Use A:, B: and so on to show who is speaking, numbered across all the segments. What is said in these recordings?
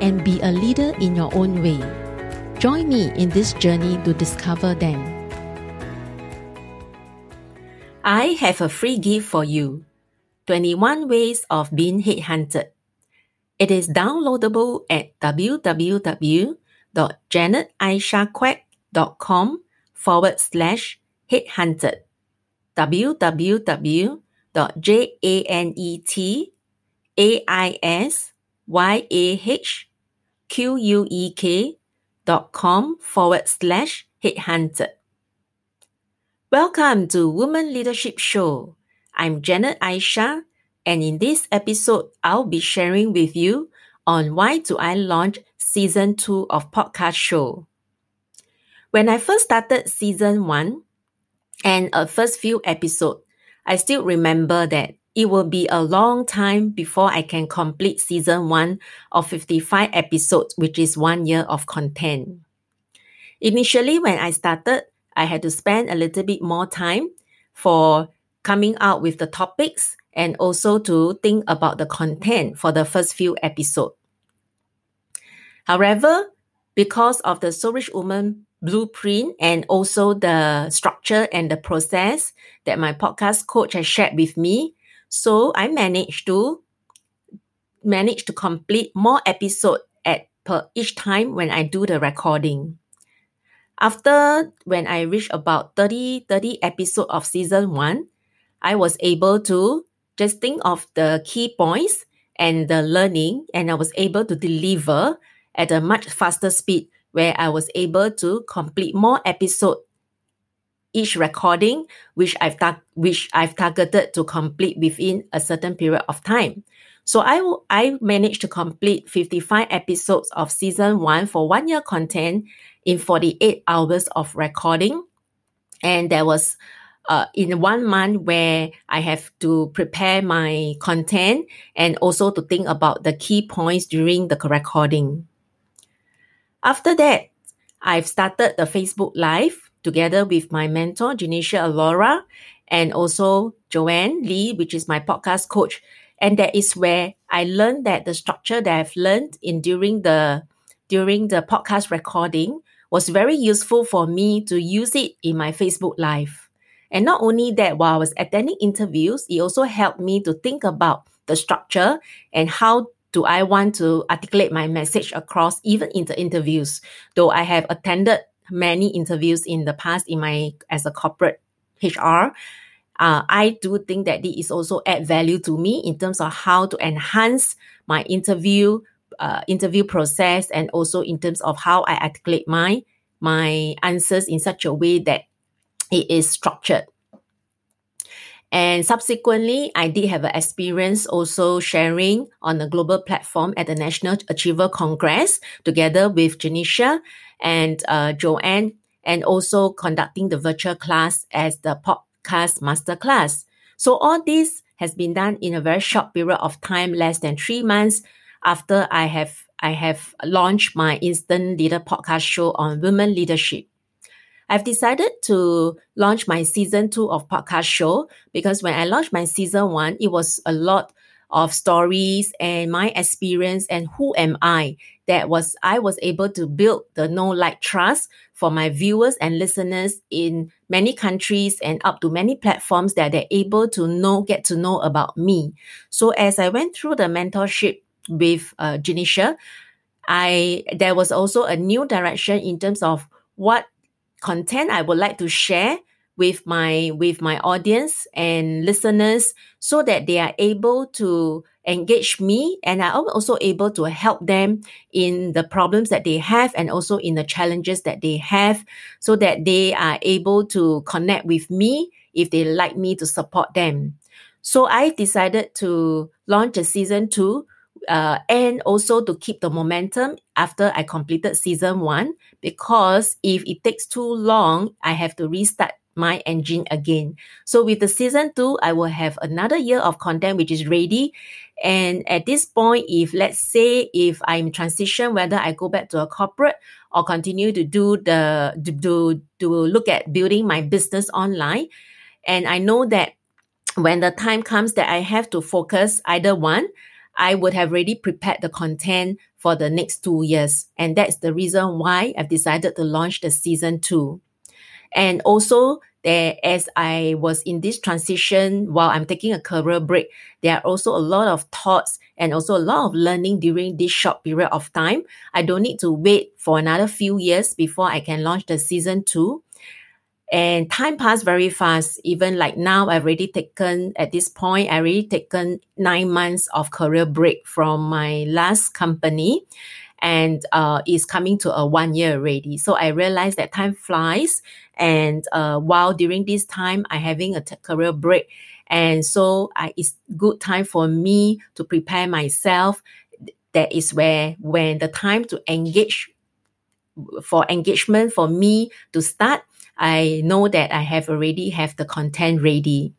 A: and be a leader in your own way. Join me in this journey to discover them.
B: I have a free gift for you 21 Ways of Being Headhunted. It is downloadable at www.janetaishaquek.com forward slash headhunted. www.janetaishaquek.com forward slash headhunted. Welcome to Women Leadership Show. I'm Janet Aisha, and in this episode, I'll be sharing with you on why do I launch season 2 of podcast show. When I first started season 1 and a first few episodes, I still remember that it will be a long time before I can complete season 1 of 55 episodes, which is 1 year of content. Initially when I started, I had to spend a little bit more time for coming out with the topics and also to think about the content for the first few episodes. However, because of the Soul Rich Woman blueprint and also the structure and the process that my podcast coach has shared with me, so I managed to manage to complete more episode at per each time when I do the recording. After when I reached about 30, 30 episode of season one, I was able to just think of the key points and the learning, and I was able to deliver at a much faster speed where I was able to complete more episode each recording, which I've which I've targeted to complete within a certain period of time. So I, w- I managed to complete 55 episodes of season one for one year content in 48 hours of recording. And there was uh, in one month where I have to prepare my content and also to think about the key points during the recording. After that, I've started the Facebook Live together with my mentor, Janisha Alora, and also Joanne Lee, which is my podcast coach. And that is where I learned that the structure that I've learned in during the during the podcast recording was very useful for me to use it in my Facebook Live. And not only that, while I was attending interviews, it also helped me to think about the structure and how do I want to articulate my message across even in the interviews. Though I have attended many interviews in the past in my as a corporate HR, uh, I do think that it is also add value to me in terms of how to enhance my interview uh, interview process and also in terms of how I articulate my my answers in such a way that it is structured. And subsequently, I did have an experience also sharing on a global platform at the National Achiever Congress together with Janisha and uh, Joanne, and also conducting the virtual class as the podcast masterclass. So all this has been done in a very short period of time, less than three months after I have I have launched my instant leader podcast show on women leadership. I've decided to launch my season two of podcast show because when I launched my season one, it was a lot of stories and my experience and who am I that was I was able to build the know like trust for my viewers and listeners in many countries and up to many platforms that they're able to know get to know about me. So as I went through the mentorship with uh, Janisha, I there was also a new direction in terms of what content I would like to share with my with my audience and listeners so that they are able to engage me and I'm also able to help them in the problems that they have and also in the challenges that they have so that they are able to connect with me if they like me to support them. So I decided to launch a season two uh, and also to keep the momentum after I completed season one. Because if it takes too long, I have to restart my engine again. So with the season two, I will have another year of content which is ready. And at this point, if let's say if I'm transition, whether I go back to a corporate or continue to do the to, to, to look at building my business online. And I know that when the time comes that I have to focus either one, I would have already prepared the content for the next two years. And that's the reason why I've decided to launch the season two. And also, there, as I was in this transition while I'm taking a career break, there are also a lot of thoughts and also a lot of learning during this short period of time. I don't need to wait for another few years before I can launch the season two. And time passed very fast. Even like now, I've already taken, at this point, I already taken nine months of career break from my last company and uh, is coming to a one year already. So I realized that time flies. And uh, while during this time, I having a t- career break. And so I, it's good time for me to prepare myself. That is where when the time to engage for engagement for me to start, I know that I have already have the content ready.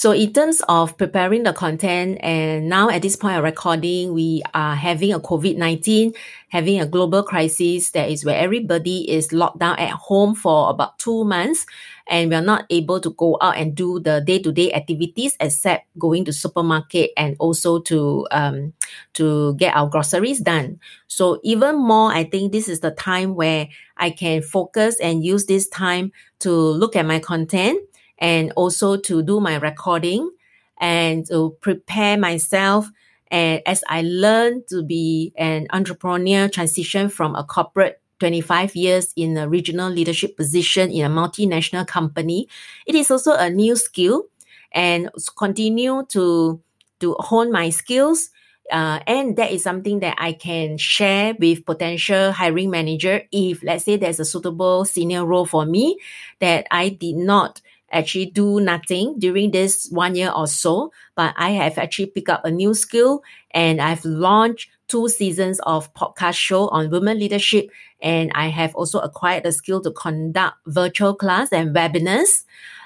B: So in terms of preparing the content, and now at this point of recording, we are having a COVID-19, having a global crisis that is where everybody is locked down at home for about two months and we are not able to go out and do the day-to-day activities except going to supermarket and also to um, to get our groceries done. So even more, I think this is the time where I can focus and use this time to look at my content and also to do my recording and to prepare myself and as I learn to be an entrepreneur, transition from a corporate 25 years in a regional leadership position in a multinational company, it is also a new skill and continue to, to hone my skills. Uh, and that is something that I can share with potential hiring manager if let's say there's a suitable senior role for me that I did not actually do nothing during this one year or so, but I have actually picked up a new skill and I've launched two seasons of podcast show on women leadership. And I have also acquired the skill to conduct virtual class and webinars.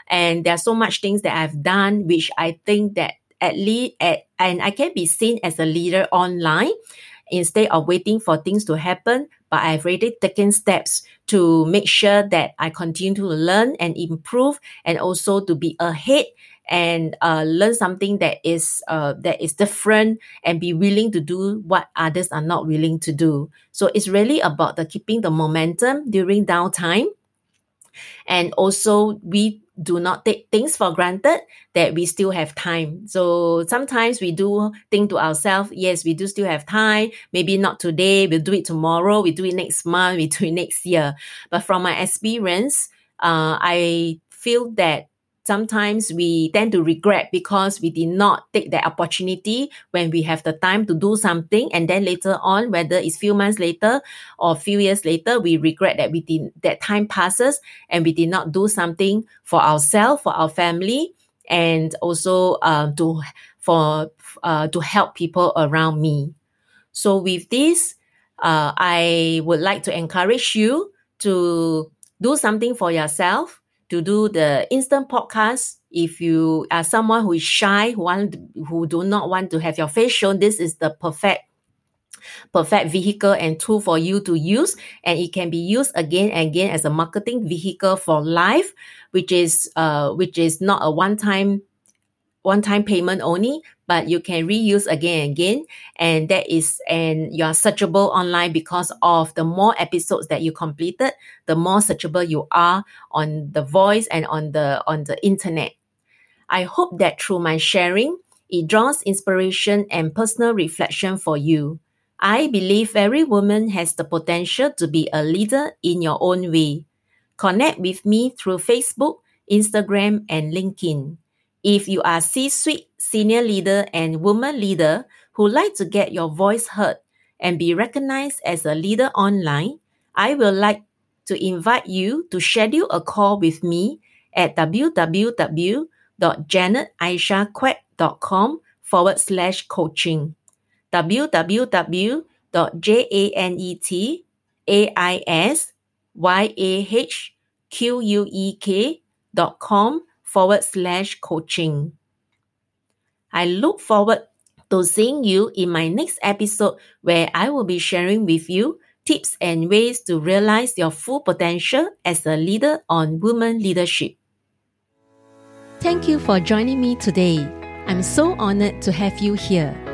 B: And there are so much things that I've done, which I think that at least, at, and I can be seen as a leader online instead of waiting for things to happen. But I've already taken steps to make sure that I continue to learn and improve and also to be ahead and uh, learn something that is uh, that is different and be willing to do what others are not willing to do. So it's really about the keeping the momentum during downtime. And also we do not take things for granted that we still have time. So sometimes we do think to ourselves, yes, we do still have time. Maybe not today. We'll do it tomorrow. We do it next month. We do it next year. But from my experience, uh, I feel that sometimes we tend to regret because we did not take that opportunity when we have the time to do something and then later on whether it's few months later or few years later we regret that we did that time passes and we did not do something for ourselves for our family and also uh, to for uh, to help people around me. So with this uh, i would like to encourage you to do something for yourself to do the instant podcast. If you are someone who is shy, who want, who do not want to have your face shown, this is the perfect perfect vehicle and tool for you to use and it can be used again and again as a marketing vehicle for life which is uh which is not a one time one time payment only but you can reuse again and again. And that is, and you are searchable online because of the more episodes that you completed, the more searchable you are on the voice and on the, on the internet. I hope that through my sharing, it draws inspiration and personal reflection for you. I believe every woman has the potential to be a leader in your own way. Connect with me through Facebook, Instagram, and LinkedIn. If you are C-suite senior leader and woman leader who like to get your voice heard and be recognized as a leader online, I will like to invite you to schedule a call with me at www.janetaishaquek.com forward slash coaching. www.janetaishaquek.com forward slash coaching. I look forward to seeing you in my next episode where I will be sharing with you tips and ways to realize your full potential as a leader on women leadership.
A: Thank you for joining me today. I'm so honored to have you here.